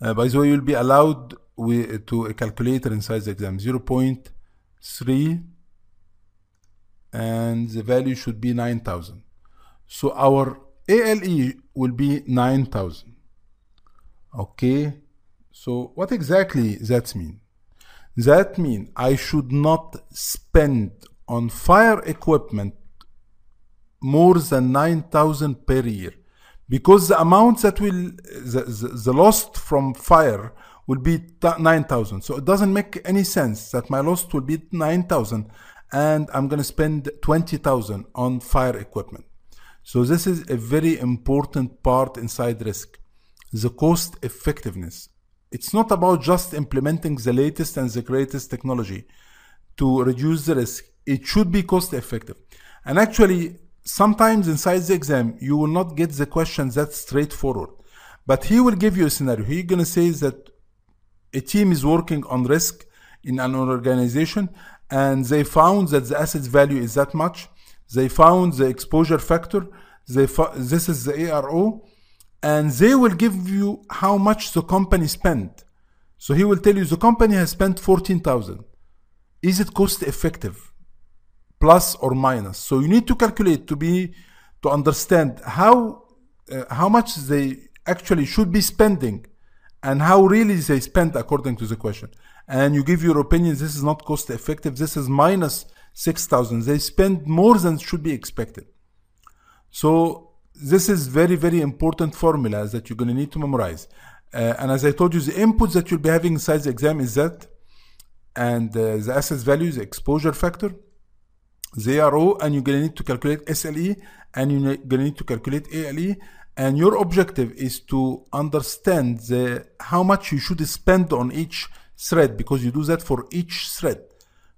Uh, by the way, you'll be allowed wi- to a calculator inside the exam 0.3 and the value should be 9000. So our ALE will be 9000. Okay. So what exactly that mean? That mean I should not spend on fire equipment more than 9000 per year because the amount that will the, the, the lost from fire will be 9000 so it doesn't make any sense that my loss will be 9000 and i'm going to spend 20000 on fire equipment. So this is a very important part inside risk the cost effectiveness. It's not about just implementing the latest and the greatest technology to reduce the risk. It should be cost effective. And actually sometimes inside the exam you will not get the question that straightforward. But he will give you a scenario. He's going to say that a team is working on risk in an organization and they found that the asset value is that much. They found the exposure factor. They this is the aro and they will give you how much the company spent. So he will tell you the company has spent 14000 is it cost effective plus or minus. So you need to calculate to be to understand how uh, how much they actually should be spending and how really they spend according to the question. And you give your opinion. This is not cost effective. This is minus six thousand. They spend more than should be expected. So this is very very important formulas that you're going to need to memorize. Uh, and as I told you, the inputs that you'll be having inside the exam is that, and uh, the assets value, the exposure factor, ARO and you're gonna need to calculate SLE and you're gonna need to calculate ALE and your objective is to understand the how much you should spend on each thread because you do that for each thread.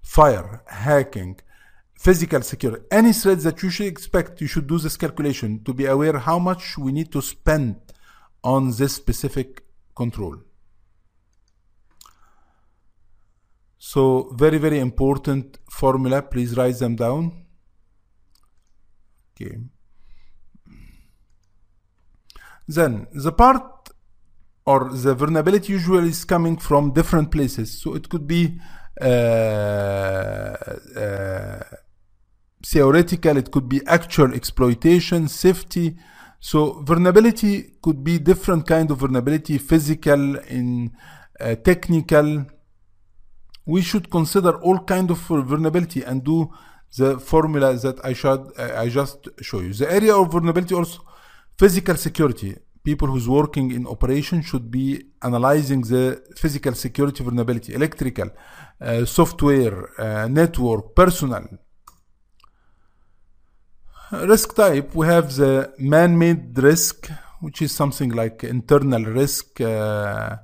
Fire hacking physical security any threads that you should expect you should do this calculation to be aware how much we need to spend on this specific control So very, very important formula. Please write them down. Okay. Then the part or the vulnerability usually is coming from different places. So it could be uh, uh, theoretical, it could be actual exploitation, safety. So vulnerability could be different kind of vulnerability, physical, in uh, technical we should consider all kind of vulnerability and do the formula that I should I just show you. The area of vulnerability also physical security. People who's working in operation should be analyzing the physical security vulnerability, electrical, uh, software, uh, network, personal. Risk type we have the man-made risk, which is something like internal risk, uh,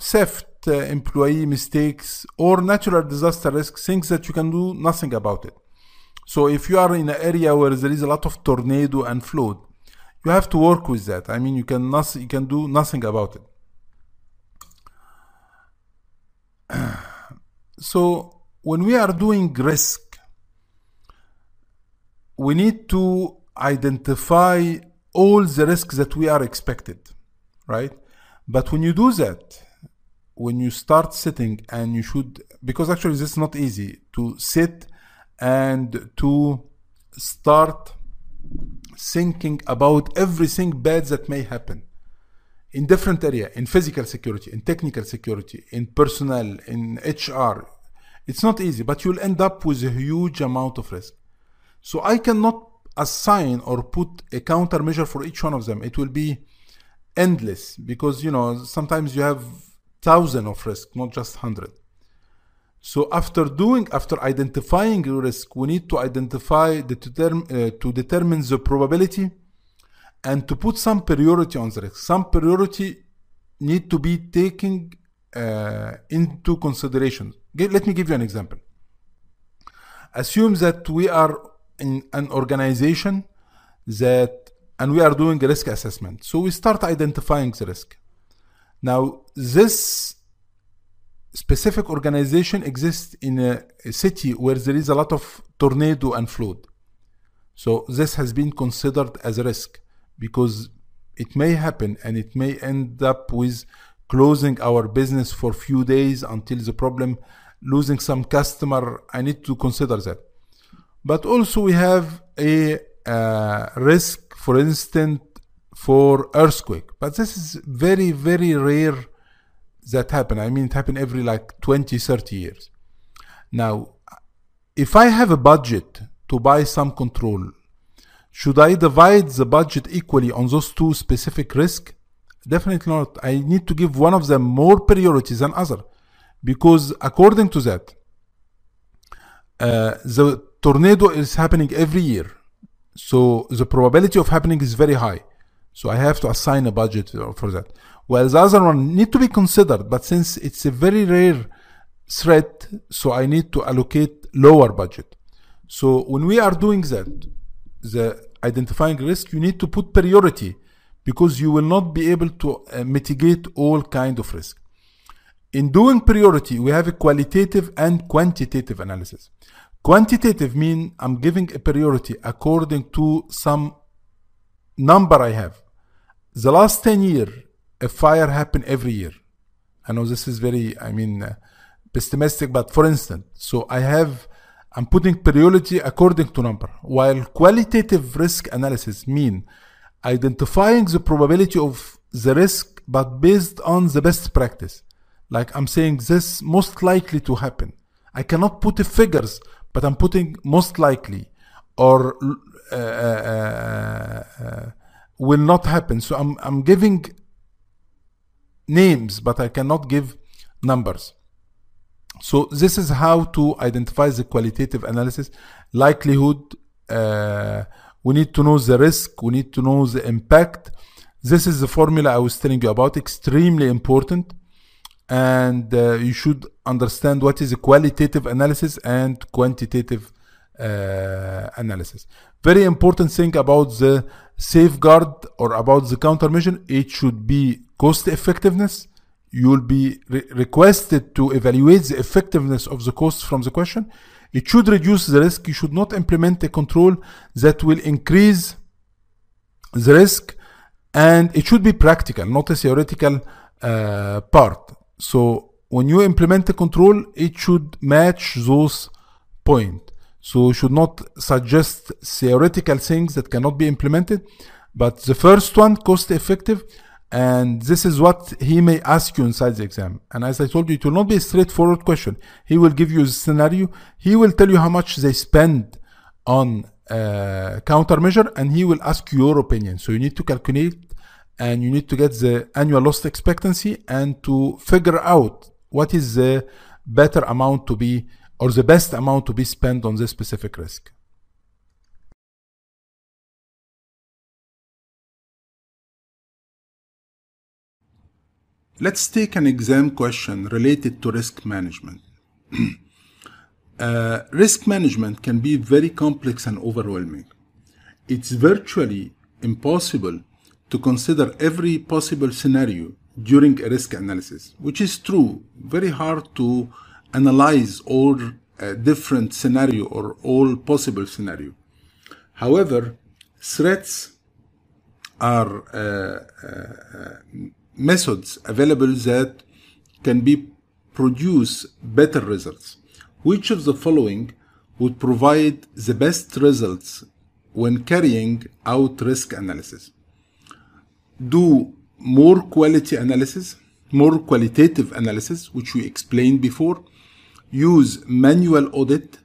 theft, uh, Uh, employee mistakes or natural disaster risk, things that you can do nothing about it. So if you are in an area where there is a lot of tornado and flood, you have to work with that. I mean, you can not, you can do nothing about it. so when we are doing risk, we need to identify all the risks that we are expected, right? But when you do that, when you start sitting and you should because actually this is not easy to sit and to start thinking about everything bad that may happen in different area in physical security in technical security in personnel in hr it's not easy but you'll end up with a huge amount of risk. So i cannot assign or put a countermeasure for each one of them. It will be endless because you know sometimes you have thousand of risk, not just hundred. So after doing, after identifying risk, we need to identify the determ, uh, to determine the probability and to put some priority on the risk. Some priority need to be taken uh, into consideration. Let me give you an example. Assume that we are in an organization that and we are doing a risk assessment. So we start identifying the risk. Now, this specific organization exists in a, a, city where there is a lot of tornado and flood. So this has been considered as a risk because It may happen and it may end up with closing our business for few days until the problem losing some customer. I need to consider that. But also we have a uh, risk, for instance, for earthquake. But this is very, very rare that happen. I mean, it happen every like 20, 30 years. Now, if I have a budget to buy some control, should I divide the budget equally on those two specific risks? Definitely not. I need to give one of them more priority than other, because according to that, uh, the tornado is happening every year, so the probability of happening is very high. So I have to assign a budget for that. Well, the other one need to be considered, but since it's a very rare threat, so I need to allocate lower budget. So when we are doing that, the identifying risk, you need to put priority because you will not be able to uh, mitigate all kind of risk. In doing priority, we have a qualitative and quantitative analysis. Quantitative mean I'm giving a priority according to some number I have. The last 10 year, a fire happened every year. I know this is very, I mean, uh, pessimistic, but for instance, so I have, I'm putting priority according to number, while qualitative risk analysis mean identifying the probability of the risk, but based on the best practice. Like I'm saying this most likely to happen. I cannot put the figures, but I'm putting most likely or uh, uh, uh, will not happen. So I'm, I'm giving names, but I cannot give numbers. So this is how to identify the qualitative analysis. Likelihood, uh, we need to know the risk, we need to know the impact. This is the formula I was telling you about, extremely important. And uh, you should understand what is a qualitative analysis and quantitative uh, analysis. Very important thing about the safeguard or about the countermeasure, it should be cost effectiveness. You will be re- requested to evaluate the effectiveness of the cost from the question. It should reduce the risk. You should not implement a control that will increase the risk, and it should be practical, not a theoretical uh, part. So when you implement a control, it should match those points. So should not suggest theoretical things that cannot be implemented. But the first one, cost effective, and this is what he may ask you inside the exam. And as I told you, it will not be a straightforward question. He will give you a scenario. He will tell you how much they spend on uh, countermeasure, and he will ask your opinion. So you need to calculate, and you need to get the annual loss expectancy, and to figure out what is the better amount to be or the best amount to be spent on this specific risk. Let's take an exam question related to risk management. uh, risk management can be very complex and overwhelming. It's virtually impossible to consider every possible scenario during a risk analysis, which is true, very hard to analyze all uh, different scenario or all possible scenario. However, threats are uh, uh, methods available that can be produce better results. Which of the following would provide the best results when carrying out risk analysis? Do more quality analysis, more qualitative analysis, which we explained before, use manual audit,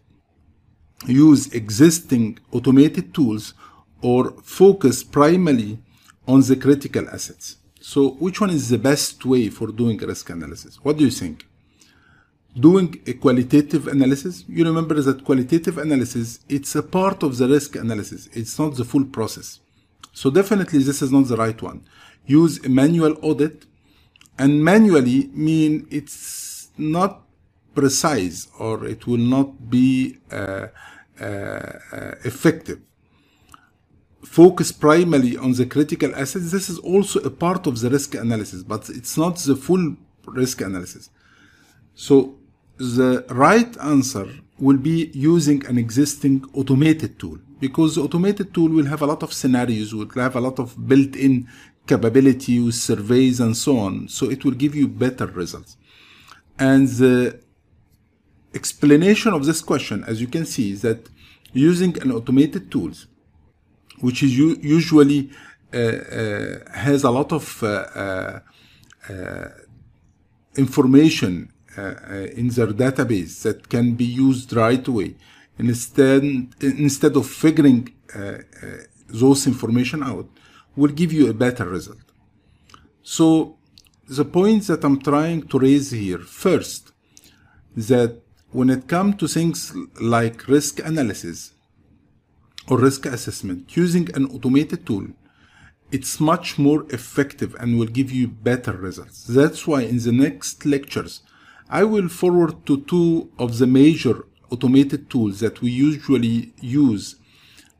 use existing automated tools, or focus primarily on the critical assets. So, which one is the best way for doing risk analysis? What do you think? Doing a qualitative analysis, you remember that qualitative analysis, it's a part of the risk analysis. It's not the full process. So definitely this is not the right one. Use a manual audit and manually mean it's not precise or it will not be uh, uh, effective. Focus primarily on the critical assets. This is also a part of the risk analysis, but it's not the full risk analysis. So the right answer will be using an existing automated tool because the automated tool will have a lot of scenarios, will have a lot of built-in capability with surveys and so on. So it will give you better results. And the explanation of this question, as you can see, is that using an automated tools, which is usually uh, uh, has a lot of uh, uh, uh information uh, in their database that can be used right away, instead instead of figuring those information out, will give you a better result. So the points that I'm trying to raise here, first, that when it comes to things like risk analysis or risk assessment, using an automated tool, it's much more effective and will give you better results. That's why in the next lectures, I will forward to two of the major automated tools that we usually use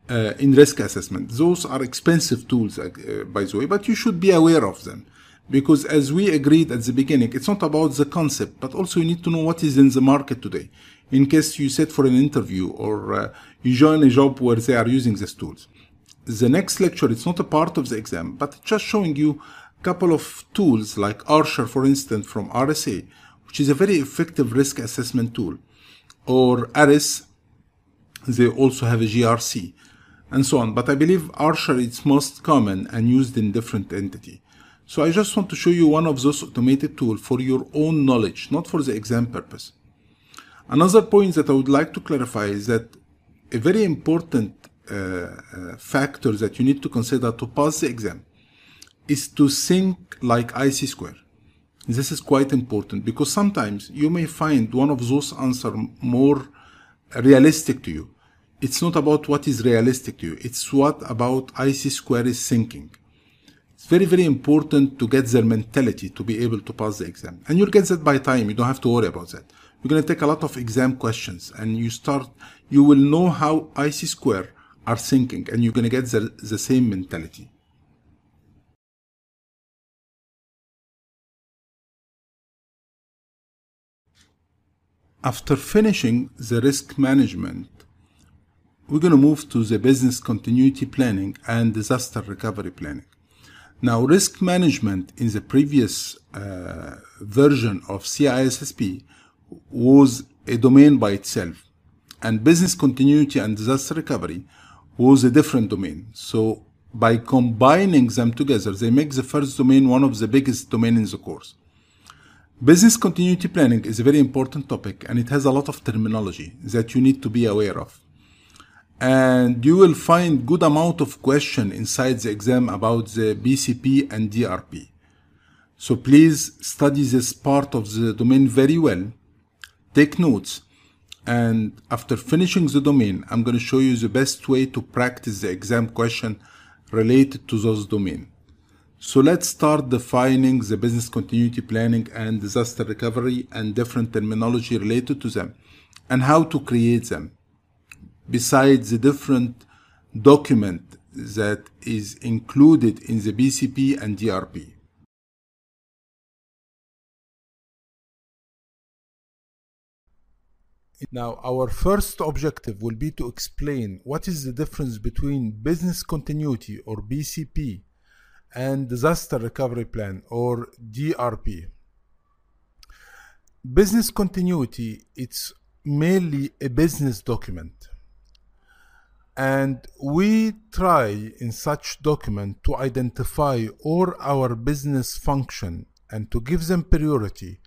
uh, in risk assessment. Those are expensive tools, uh, by the way, but you should be aware of them. Because as we agreed at the beginning, it's not about the concept, but also you need to know what is in the market today. In case you sit for an interview or uh, you join a job where they are using these tools. The next lecture, it's not a part of the exam, but just showing you a couple of tools like Archer, for instance, from RSA, which is a very effective risk assessment tool, or ARIS, they also have a GRC and so on. But I believe Archer is most common and used in different entity. So I just want to show you one of those automated tools for your own knowledge, not for the exam purpose. Another point that I would like to clarify is that a very important uh, uh, factor that you need to consider to pass the exam is to think like ISC square. This is quite important because sometimes you may find one of those answers more realistic to you it's not about what is realistic to you. It's what about ISC square is thinking. It's very, very important to get their mentality to be able to pass the exam. And you'll get that by time. You don't have to worry about that. You're going to take a lot of exam questions and you start, you will know how ISC square are thinking and you're going to get the, the same mentality. After finishing the risk management, we're going to move to the business continuity planning and disaster recovery planning. Now, risk management in the previous uh, version of CISSP was a domain by itself, and business continuity and disaster recovery was a different domain. So, by combining them together, they make the first domain one of the biggest domains in the course. Business continuity planning is a very important topic, and it has a lot of terminology that you need to be aware of and you will find good amount of question inside the exam about the BCP and DRP. So please study this part of the domain very well, take notes, and after finishing the domain, I'm going to show you the best way to practice the exam question related to those domain. So let's start defining the business continuity planning and disaster recovery and different terminology related to them and how to create them besides the different document that is included in the BCP and DRP. Now, our first objective will be to explain what is the difference between business continuity or BCP and disaster recovery plan or DRP. Business continuity, it's mainly a business document and we try in such document to identify all our business function and to give them priority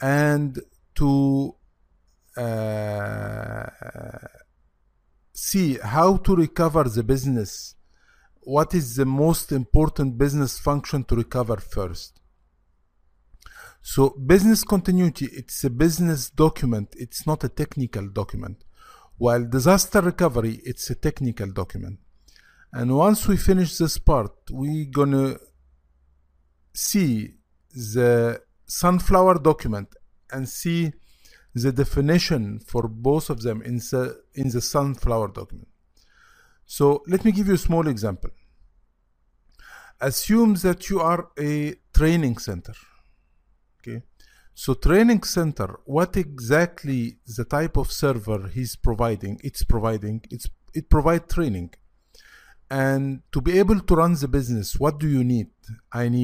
and to uh, see how to recover the business. What is the most important business function to recover first? So business continuity it's a business document. It's not a technical document while disaster recovery, it's a technical document. And once we finish this part, we're gonna see the sunflower document and see the definition for both of them in the, in the sunflower document. So let me give you a small example. Assume that you are a training center. So training center, what exactly the type of server he's providing? It's providing it's it provide training, and to be able to run the business what do you need i need